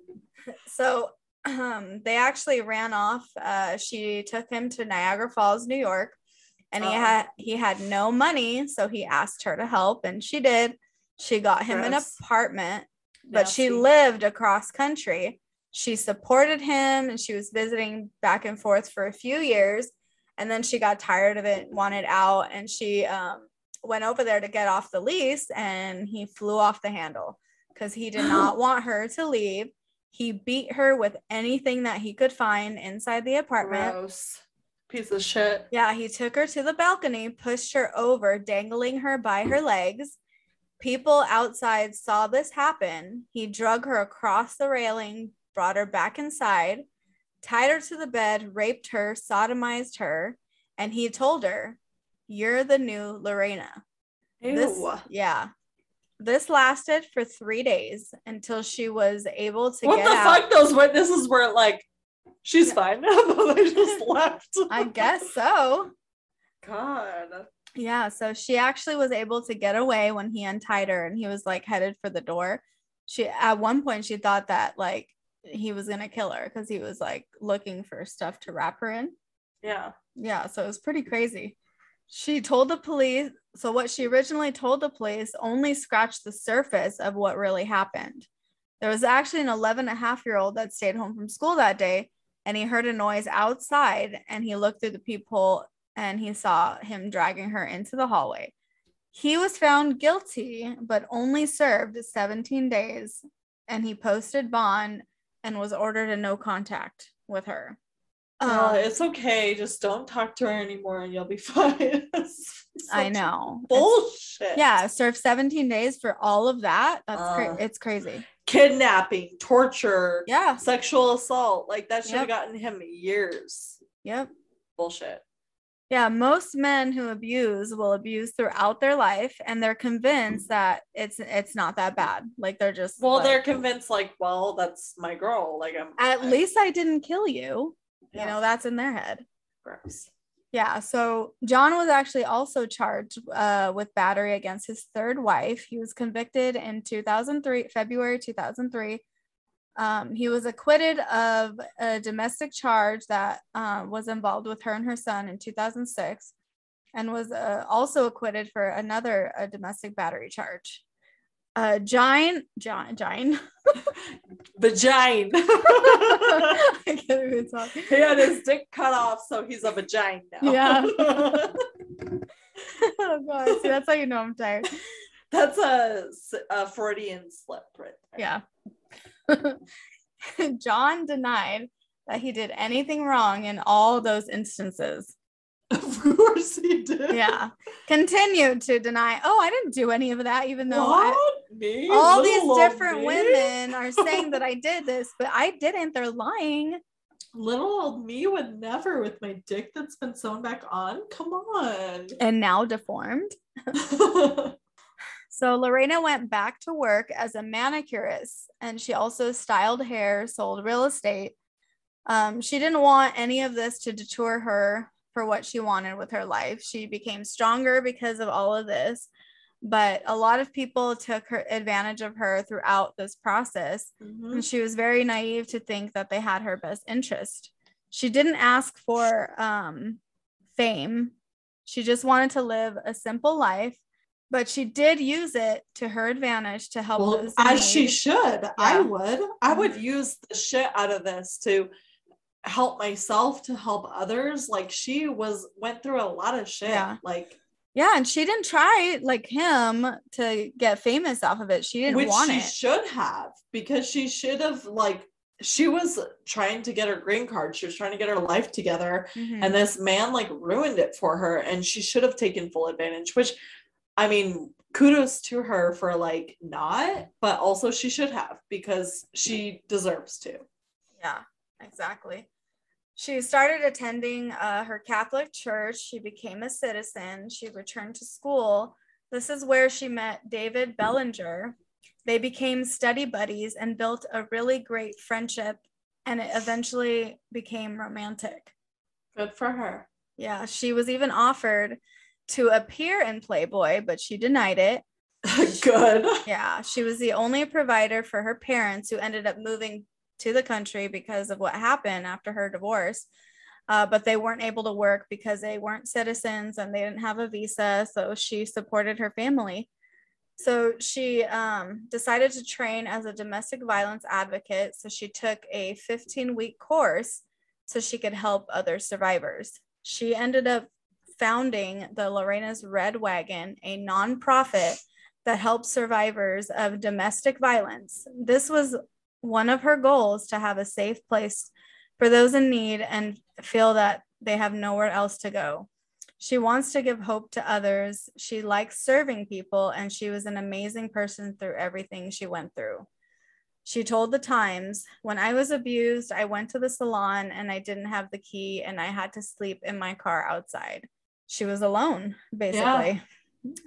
Speaker 1: so um, they actually ran off. Uh, she took him to Niagara Falls, New York, and he
Speaker 2: Oh.
Speaker 1: had he had no money, so he asked her to help, and she did. She got him an apartment, but she lived across country. She supported him, and she was visiting back and forth for a few years, and then she got tired of it, wanted out, and she um, went over there to get off the lease, and he flew off the handle because he did not want her to leave. He beat her with anything that he could find inside the apartment.
Speaker 2: Gross. Piece of shit.
Speaker 1: Yeah, he took her to the balcony, pushed her over, dangling her by her legs. People outside saw this happen. He drug her across the railing, brought her back inside, tied her to the bed, raped her, sodomized her, and he told her, You're the new Lorena.
Speaker 2: Ew.
Speaker 1: This, yeah. This lasted for three days until she was able to get away.
Speaker 2: what the
Speaker 1: out.
Speaker 2: fuck? Those witnesses were like, she's fine. they just left.
Speaker 1: I guess so.
Speaker 2: God.
Speaker 1: Yeah, so she actually was able to get away when he untied her and he was like headed for the door. She at one point she thought that like he was gonna kill her because he was like looking for stuff to wrap her in.
Speaker 2: Yeah.
Speaker 1: Yeah, so it was pretty crazy. She told the police, so what she originally told the police only scratched the surface of what really happened. There was actually an 11 and a half year old that stayed home from school that day and he heard a noise outside and he looked through the peephole and he saw him dragging her into the hallway. He was found guilty, but only served 17 days and he posted bond and was ordered a no contact with her.
Speaker 2: Uh,
Speaker 1: Um,
Speaker 2: it's okay. Just don't talk to her anymore and you'll be fine.
Speaker 1: I know. It's-
Speaker 2: Bullshit.
Speaker 1: yeah, serve 17 days for all of that. That's cra-
Speaker 2: Uh.
Speaker 1: it's crazy.
Speaker 2: Kidnapping, torture,
Speaker 1: Yeah.
Speaker 2: sexual assault. Like that should have
Speaker 1: Yep.
Speaker 2: gotten him years.
Speaker 1: Yep.
Speaker 2: Bullshit.
Speaker 1: Yeah, most men who abuse will abuse throughout their life and they're convinced that it's it's not that bad. Like they're just
Speaker 2: Well,
Speaker 1: like,
Speaker 2: they're convinced, like, well, that's my girl. Like, I'm
Speaker 1: at
Speaker 2: I-
Speaker 1: least I didn't kill you.
Speaker 2: yeah,
Speaker 1: You know, that's in their head.
Speaker 2: gross.
Speaker 1: Yeah, so John was actually also charged uh, with battery against his third wife. He was convicted in 2003, February 2003. Um, he was acquitted of a domestic charge that uh, was involved with her and her son in 2006, and was uh, also acquitted for another uh, domestic battery charge. Uh, Jine, John, Jine,
Speaker 2: Vagina.
Speaker 1: I can't even talk.
Speaker 2: he had his dick cut off, so he's a vagina now.
Speaker 1: Yeah. oh god, see, that's how you know I'm tired.
Speaker 2: that's a, a Freudian slip right there.
Speaker 1: Yeah. John denied that he did anything wrong in all those instances.
Speaker 2: Of course he did.
Speaker 1: Yeah. Continued to deny, oh, I didn't do any of that, even though I, all these
Speaker 2: Little old
Speaker 1: different
Speaker 2: me?
Speaker 1: women are saying that I did this, but I didn't. They're lying.
Speaker 2: Little old me would never with my dick that's been sewn back on. Come on.
Speaker 1: And now deformed. So Lorena went back to work as a manicurist and she also styled hair, sold real estate. Um, she didn't want any of this to deter her for what she wanted with her life. She became stronger because of all of this, but a lot of people took her advantage of her throughout this process.
Speaker 2: Mhm.
Speaker 1: And she was very naive to think that they had her best interest. She didn't ask for um, fame. She just wanted to live a simple life, but she did use it to her advantage to help
Speaker 2: Well, as she should. I would. I would use the shit out of this to help myself to help others. Like she was went through a lot of shit.
Speaker 1: Yeah.
Speaker 2: Like
Speaker 1: Yeah, and she didn't try like him to get famous off of it. She didn't
Speaker 2: which
Speaker 1: want
Speaker 2: she
Speaker 1: it.
Speaker 2: should have because she should have like she was trying to get her green card. She was trying to get her life together.
Speaker 1: Mhm.
Speaker 2: and this man like ruined it for her and she should have taken full advantage which i mean kudos to her for like not but also she should have because she deserves to
Speaker 1: Yeah, exactly. She started attending uh, her Catholic church. She became a citizen. She returned to school. This is where she met David Bellinger. They became study buddies and built a really great friendship, and it eventually became romantic.
Speaker 2: good for her
Speaker 1: Yeah, she was even offered to appear in Playboy, but she denied it.
Speaker 2: good
Speaker 1: Yeah, she was the only provider for her parents who ended up moving to the country because of what happened after her divorce. Uh, but they weren't able to work because they weren't citizens and they didn't have a visa. So she supported her family. So she um, decided to train as a domestic violence advocate. So she took a 15 week course so she could help other survivors. She ended up founding the Lorena's Red Wagon, a nonprofit that helps survivors of domestic violence. This was one of her goals to have a safe place for those in need and feel that they have nowhere else to go. She wants to give hope to others. She likes serving people, and she was an amazing person through everything she went through. She told the Times, When I was abused, I went to the salon and I didn't have the key, and I had to sleep in my car outside. She was alone, basically.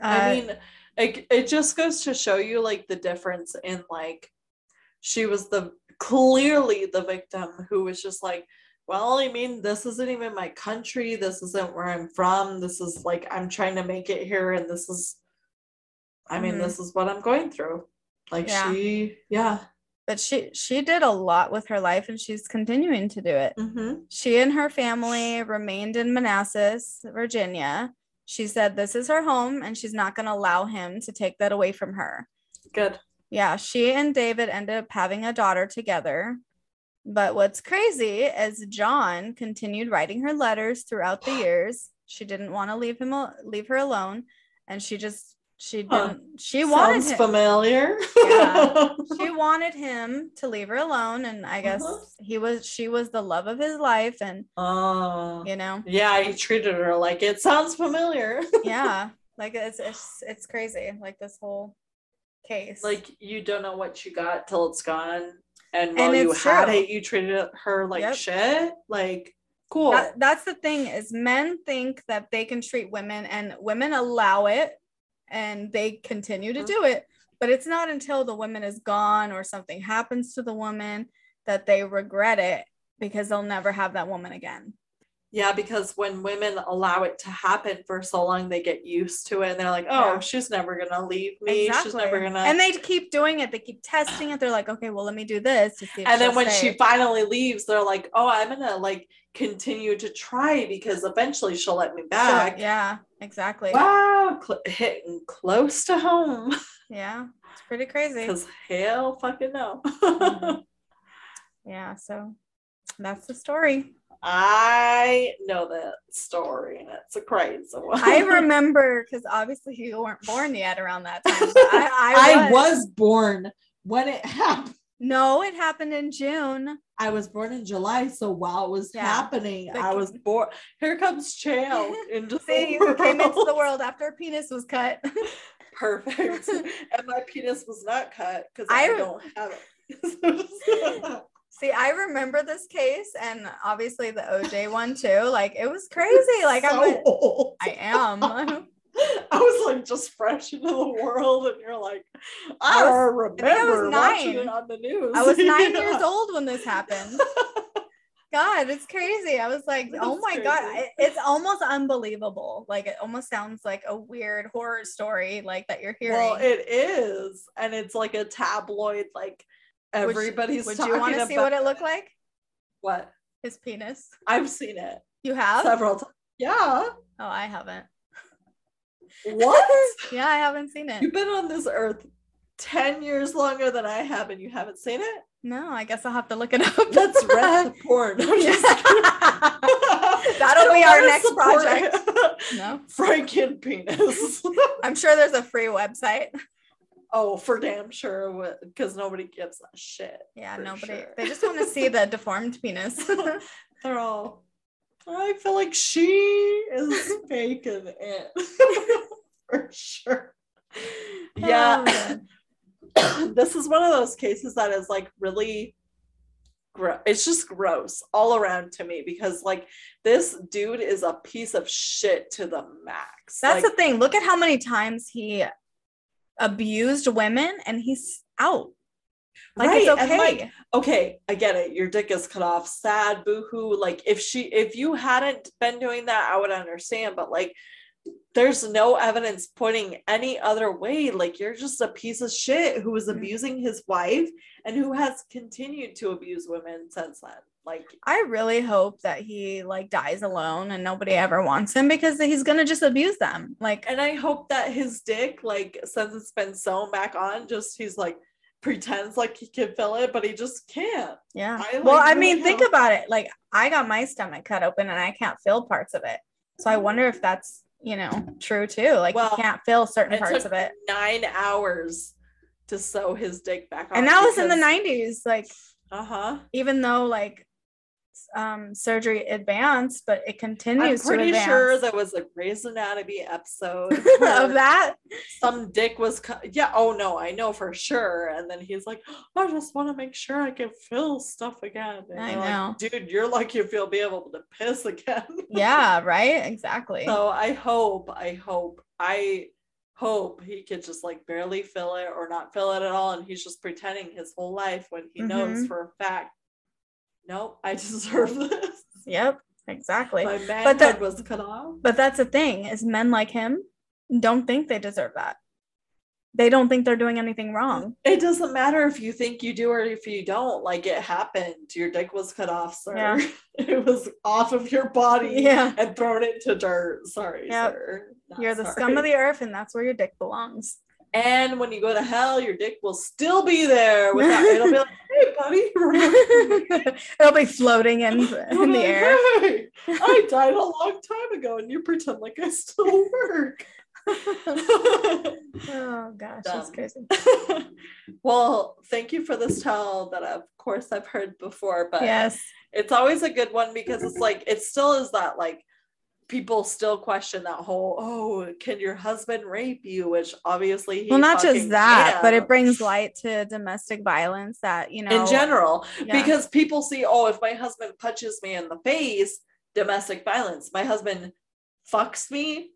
Speaker 2: i
Speaker 1: Uh,
Speaker 2: mean it, it just goes to show you like the difference in like she was the clearly the victim who was just like well, I mean, this isn't even my country. This isn't where I'm from. This is like I'm trying to make it here, and this is, I mean,
Speaker 1: Mhm.
Speaker 2: this is what I'm going through. Like
Speaker 1: Yeah.
Speaker 2: she, yeah.
Speaker 1: But she she did a lot with her life and she's continuing to do it.
Speaker 2: Mm-hmm.
Speaker 1: She and her family remained in Manassas, Virginia. She said this is her home and she's not going to allow him to take that away from her.
Speaker 2: Good.
Speaker 1: Yeah, she and David ended up having a daughter together. But what's crazy is John continued writing her letters throughout the years. She didn't want to leave him leave her alone and she just she didn't she wanted
Speaker 2: Sounds
Speaker 1: him,
Speaker 2: familiar.
Speaker 1: Yeah. she wanted him to leave her alone and I guess
Speaker 2: Uh-huh.
Speaker 1: he was she was the love of his life and
Speaker 2: Oh.
Speaker 1: you know
Speaker 2: yeah, he treated her like it sounds familiar.
Speaker 1: yeah like it's it's it's crazy like this whole case
Speaker 2: like you don't know what you got till it's gone. And while you
Speaker 1: it's
Speaker 2: had
Speaker 1: true.
Speaker 2: it, you treated her like
Speaker 1: Yep.
Speaker 2: shit. Like, cool.
Speaker 1: That- that's the thing is men think that they can treat women and women allow it and they continue to
Speaker 2: Mhm.
Speaker 1: do it but it's not until the woman is gone or something happens to the woman that they regret it because they'll never have that woman again
Speaker 2: Yeah, because when women allow it to happen for so long, they get used to it and they're like, oh,
Speaker 1: Yeah.
Speaker 2: she's never gonna leave me. She's never gonna.
Speaker 1: and they keep doing it they keep testing it they're like okay well let me do this to
Speaker 2: and then when
Speaker 1: stay.
Speaker 2: she finally leaves, they're like, oh, I'm gonna like continue to try because eventually she'll let me
Speaker 1: So,
Speaker 2: back.
Speaker 1: yeah exactly
Speaker 2: Wow, cl- hitting close to home
Speaker 1: yeah it's pretty crazy
Speaker 2: because hell fucking no.
Speaker 1: Mhm. yeah so that's the story
Speaker 2: I know that story and it's a crazy one.
Speaker 1: I remember because obviously you weren't born yet around that time. I, I,
Speaker 2: I was born when it happened.
Speaker 1: No, it happened in June.
Speaker 2: I was born in July, so while it was
Speaker 1: Yeah.
Speaker 2: happening,
Speaker 1: But
Speaker 2: I was born. Here comes Chael into
Speaker 1: See,
Speaker 2: the
Speaker 1: you came into the
Speaker 2: world.
Speaker 1: world after a penis was cut.
Speaker 2: Perfect. and my penis was not cut because
Speaker 1: I
Speaker 2: I, don't have it.
Speaker 1: See, I remember this case and obviously the OJ one too. Like it was crazy. Like
Speaker 2: so
Speaker 1: I'm,
Speaker 2: old.
Speaker 1: I am.
Speaker 2: I was like just fresh into the world, and you're like, I,
Speaker 1: I was-
Speaker 2: remember
Speaker 1: I
Speaker 2: watching
Speaker 1: nine.
Speaker 2: it on the news.
Speaker 1: I was nine
Speaker 2: Yeah.
Speaker 1: years old when this happened. God, it's crazy. I was like, oh my God, it- it's almost unbelievable. Like it almost sounds like a weird horror story, like that you're hearing.
Speaker 2: Well, it is, and it's like a tabloid. Like everybody's
Speaker 1: Would
Speaker 2: talking
Speaker 1: you want to see what it looked like?
Speaker 2: What
Speaker 1: His penis.
Speaker 2: I've seen it
Speaker 1: You have?
Speaker 2: several times. Yeah.
Speaker 1: Oh, I haven't.
Speaker 2: What?
Speaker 1: Yeah, I haven't seen it.
Speaker 2: You've been on this earth ten years longer than I have, and you haven't seen it.
Speaker 1: No, I guess I'll have to look it up.
Speaker 2: That's red porn.
Speaker 1: That'll be our next project. No,
Speaker 2: Franken penis.
Speaker 1: I'm sure there's a free website.
Speaker 2: Oh, for damn sure, because nobody gives a shit.
Speaker 1: Yeah, nobody.
Speaker 2: sure.
Speaker 1: They just want to see the deformed penis.
Speaker 2: They're all. I feel like she is faking it for sure.
Speaker 1: Oh,
Speaker 2: Yeah,
Speaker 1: God.
Speaker 2: this is one of those cases that is like really. Gro- it's just gross all around to me because like this dude is a piece of shit to the max.
Speaker 1: That's
Speaker 2: like,
Speaker 1: the thing. Look at how many times he abused women, and he's out. Like it's
Speaker 2: Right,
Speaker 1: okay.
Speaker 2: like, okay, I get it. Your dick is cut off. Sad, boohoo. Like if she, if you hadn't been doing that, I would understand. But like, there's no evidence pointing any other way. Like you're just a piece of shit who was abusing his wife and who has continued to abuse women since then. Like,
Speaker 1: I really hope that he like dies alone and nobody ever wants him because he's gonna just abuse them. Like
Speaker 2: and I hope that his dick, like, since it's been sewn back on, just he's like pretends like he can feel it, but he just can't.
Speaker 1: Yeah.
Speaker 2: I,
Speaker 1: well, I mean, think about it. Like, I got my stomach cut open and I can't feel parts of it. So I wonder if that's, you know, true too. Like,
Speaker 2: Well,
Speaker 1: you can't feel certain parts of it.
Speaker 2: nine hours to sew his dick back on.
Speaker 1: And that was in the 90s. Like,
Speaker 2: Uh huh.
Speaker 1: even though like um surgery advanced, but it
Speaker 2: I'm
Speaker 1: continues to
Speaker 2: pretty sure there was a Grey's Anatomy episode
Speaker 1: of that.
Speaker 2: some dick was cut. Yeah. Oh no, I know for sure. And then he's like, I just want to make sure I can feel stuff again. And
Speaker 1: I
Speaker 2: you're like,
Speaker 1: know.
Speaker 2: dude. You're lucky if you'll be able to piss again.
Speaker 1: Yeah, right? Exactly.
Speaker 2: So I hope, I hope, I hope he could just like barely fill it or not fill it at all. And he's just pretending his whole life when he knows
Speaker 1: Mhm.
Speaker 2: for a fact nope, I deserve this.
Speaker 1: Yep, exactly.
Speaker 2: My
Speaker 1: But
Speaker 2: manhood
Speaker 1: that-
Speaker 2: was cut off.
Speaker 1: But that's the thing is men like him don't think they deserve that. They don't think they're doing anything wrong.
Speaker 2: It doesn't matter if you think you do or if you don't. Like it happened. Your dick was cut off, sir.
Speaker 1: Yeah.
Speaker 2: it was off of your body
Speaker 1: Yeah.
Speaker 2: and thrown into dirt. Sorry,
Speaker 1: Yep.
Speaker 2: sir. Not
Speaker 1: You're the
Speaker 2: sorry.
Speaker 1: scum of the earth, and that's where your dick belongs.
Speaker 2: And when you go to hell, your dick will still be there. Without, it'll be like, hey, buddy.
Speaker 1: It'll be floating in, in the air.
Speaker 2: Hey, I died a long time ago, and you pretend like I still work.
Speaker 1: Oh gosh, that's crazy.
Speaker 2: well, thank you for this tell that of course I've heard before, but
Speaker 1: Yes.
Speaker 2: it's always a good one because it's like it still is that like people still question that whole oh can your husband rape you which obviously he
Speaker 1: Well, not just that, but it brings light to domestic violence that, you know,
Speaker 2: in general
Speaker 1: yeah.
Speaker 2: because people see oh if my husband punches me in the face domestic violence my husband fucks me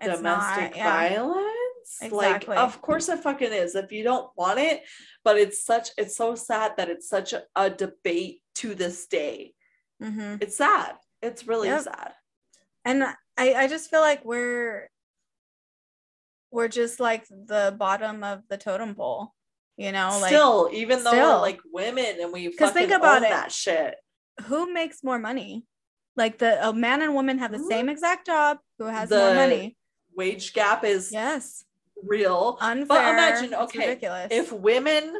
Speaker 1: It's
Speaker 2: domestic
Speaker 1: not, yeah.
Speaker 2: violence
Speaker 1: Exactly.
Speaker 2: like of course it fucking is if you don't want it but it's such it's so sad that it's such a, a debate to this day
Speaker 1: Mhm.
Speaker 2: it's sad it's really
Speaker 1: Yep.
Speaker 2: sad
Speaker 1: And I, I just feel like we're we're just like the bottom of the totem pole, you know, like
Speaker 2: still even though
Speaker 1: still.
Speaker 2: like women and we because
Speaker 1: think about it.
Speaker 2: that shit
Speaker 1: who makes more money? Like the a man and woman have the same exact job. Who has
Speaker 2: The
Speaker 1: more money?
Speaker 2: wage gap is
Speaker 1: Yes,
Speaker 2: real
Speaker 1: unfair.
Speaker 2: But
Speaker 1: imagine,
Speaker 2: okay,
Speaker 1: ridiculous.
Speaker 2: if women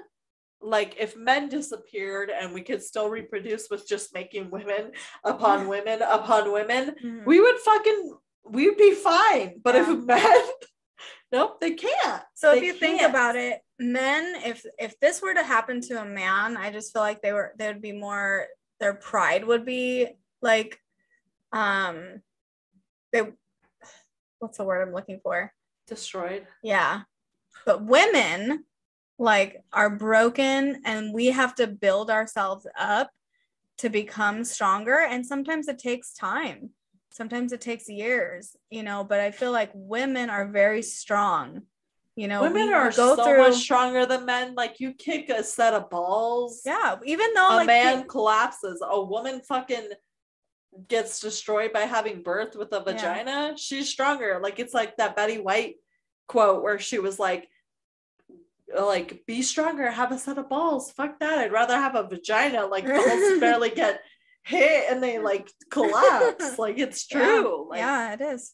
Speaker 2: like if men disappeared and we could still reproduce with just making women upon women upon women
Speaker 1: Mhm.
Speaker 2: we would fucking we'd be fine but
Speaker 1: Yeah.
Speaker 2: if men nope they can't
Speaker 1: So if you think
Speaker 2: can't.
Speaker 1: about it, men, if if this were to happen to a man, I just feel like they were they would be more their pride would be like um they what's the word I'm looking for?
Speaker 2: destroyed
Speaker 1: Yeah. But women like are broken and we have to build ourselves up to become stronger. And sometimes it takes time. Sometimes it takes years, you know, but I feel like women are very strong. You know,
Speaker 2: women are so
Speaker 1: through
Speaker 2: much stronger than men. Like you kick a set of balls.
Speaker 1: Yeah, even though
Speaker 2: a
Speaker 1: like
Speaker 2: man collapses. A woman fucking gets destroyed by having birth with a vagina. She's stronger. Like it's like that betty white quote where she was like like be stronger have a set of balls. Fuck that. I'd rather have a vagina. Like balls barely get hit and they like collapse. Like it's
Speaker 1: Yeah,
Speaker 2: true. Like
Speaker 1: yeah, it is.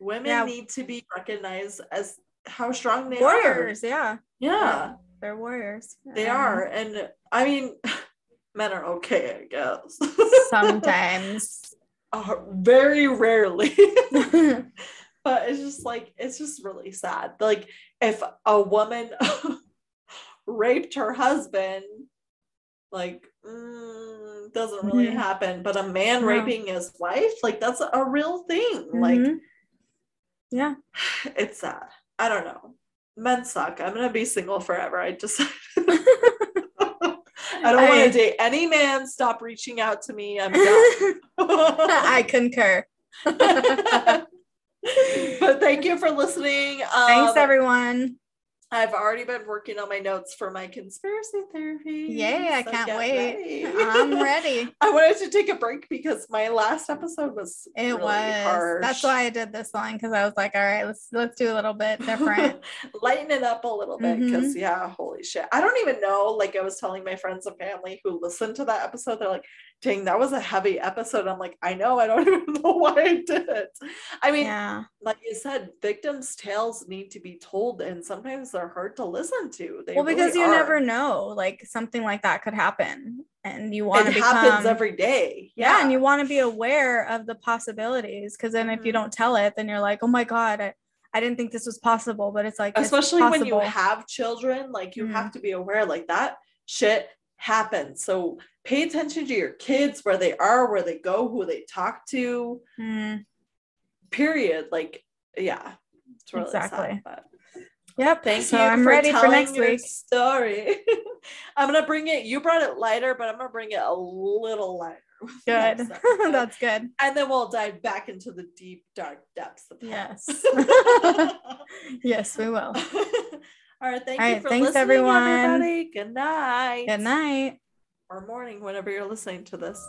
Speaker 2: women
Speaker 1: Yeah.
Speaker 2: need to be recognized as how strong they
Speaker 1: Warriors,
Speaker 2: are
Speaker 1: yeah.
Speaker 2: yeah
Speaker 1: They're warriors.
Speaker 2: they are. And i mean men are okay i guess.
Speaker 1: Sometimes.
Speaker 2: uh, very rarely. But it's just like it's just really sad. Like if a woman raped her husband like mm, doesn't really
Speaker 1: Mhm.
Speaker 2: happen. But a man raping his wife like that's a real thing. Like
Speaker 1: Mhm. yeah.
Speaker 2: it's sad i don't know. Men suck. I'm gonna be single forever. I just i don't want to date any man. Stop reaching out to me. I'm done.
Speaker 1: I concur.
Speaker 2: but thank you for listening. Um,
Speaker 1: Thanks, everyone.
Speaker 2: I've already been working on my notes for my conspiracy theory.
Speaker 1: Yay, I
Speaker 2: so
Speaker 1: can't wait.
Speaker 2: ready.
Speaker 1: I'm ready.
Speaker 2: I wanted to take a break because my last episode was
Speaker 1: It
Speaker 2: really
Speaker 1: was.
Speaker 2: harsh.
Speaker 1: That's why I did this one because I was like, all right, let's let's do a little bit different.
Speaker 2: lighten it up a little bit
Speaker 1: Mm-hmm.
Speaker 2: because yeah holy shit i don't even know like i was telling my friends and family who listened to that episode they're like dang that was a heavy episode i'm like i know i don't even know why i did it i mean
Speaker 1: yeah.
Speaker 2: like you said victims tales need to be told and sometimes they're hard to listen to they
Speaker 1: Well, because
Speaker 2: really
Speaker 1: you
Speaker 2: are.
Speaker 1: never know, like something like that could happen, and you want
Speaker 2: it
Speaker 1: to
Speaker 2: happens every day
Speaker 1: yeah. and you want to be aware of the possibilities because then if you
Speaker 2: Mhm.
Speaker 1: don't tell it, then you're like, oh my god, I, I didn't think this was possible, but it's like it's
Speaker 2: especially when you have children like you
Speaker 1: Mhm.
Speaker 2: have to be aware like that shit happens so pay attention to your kids where they are where they go who they talk to
Speaker 1: Mm,
Speaker 2: period like yeah it's really
Speaker 1: Exactly.
Speaker 2: sad, but
Speaker 1: yep.
Speaker 2: thank
Speaker 1: so
Speaker 2: you
Speaker 1: I'm
Speaker 2: for
Speaker 1: ready for next
Speaker 2: your
Speaker 1: week.
Speaker 2: story i'm gonna bring it you brought it lighter but i'm gonna bring it a little lighter
Speaker 1: Good. That's good.
Speaker 2: and then we'll dive back into the deep dark depths of.
Speaker 1: Yes. Yes, we will.
Speaker 2: All right. Thank
Speaker 1: All
Speaker 2: you for
Speaker 1: thanks,
Speaker 2: listening,
Speaker 1: everyone.
Speaker 2: everybody. Good night.
Speaker 1: Good night.
Speaker 2: Or morning whenever you're listening to this.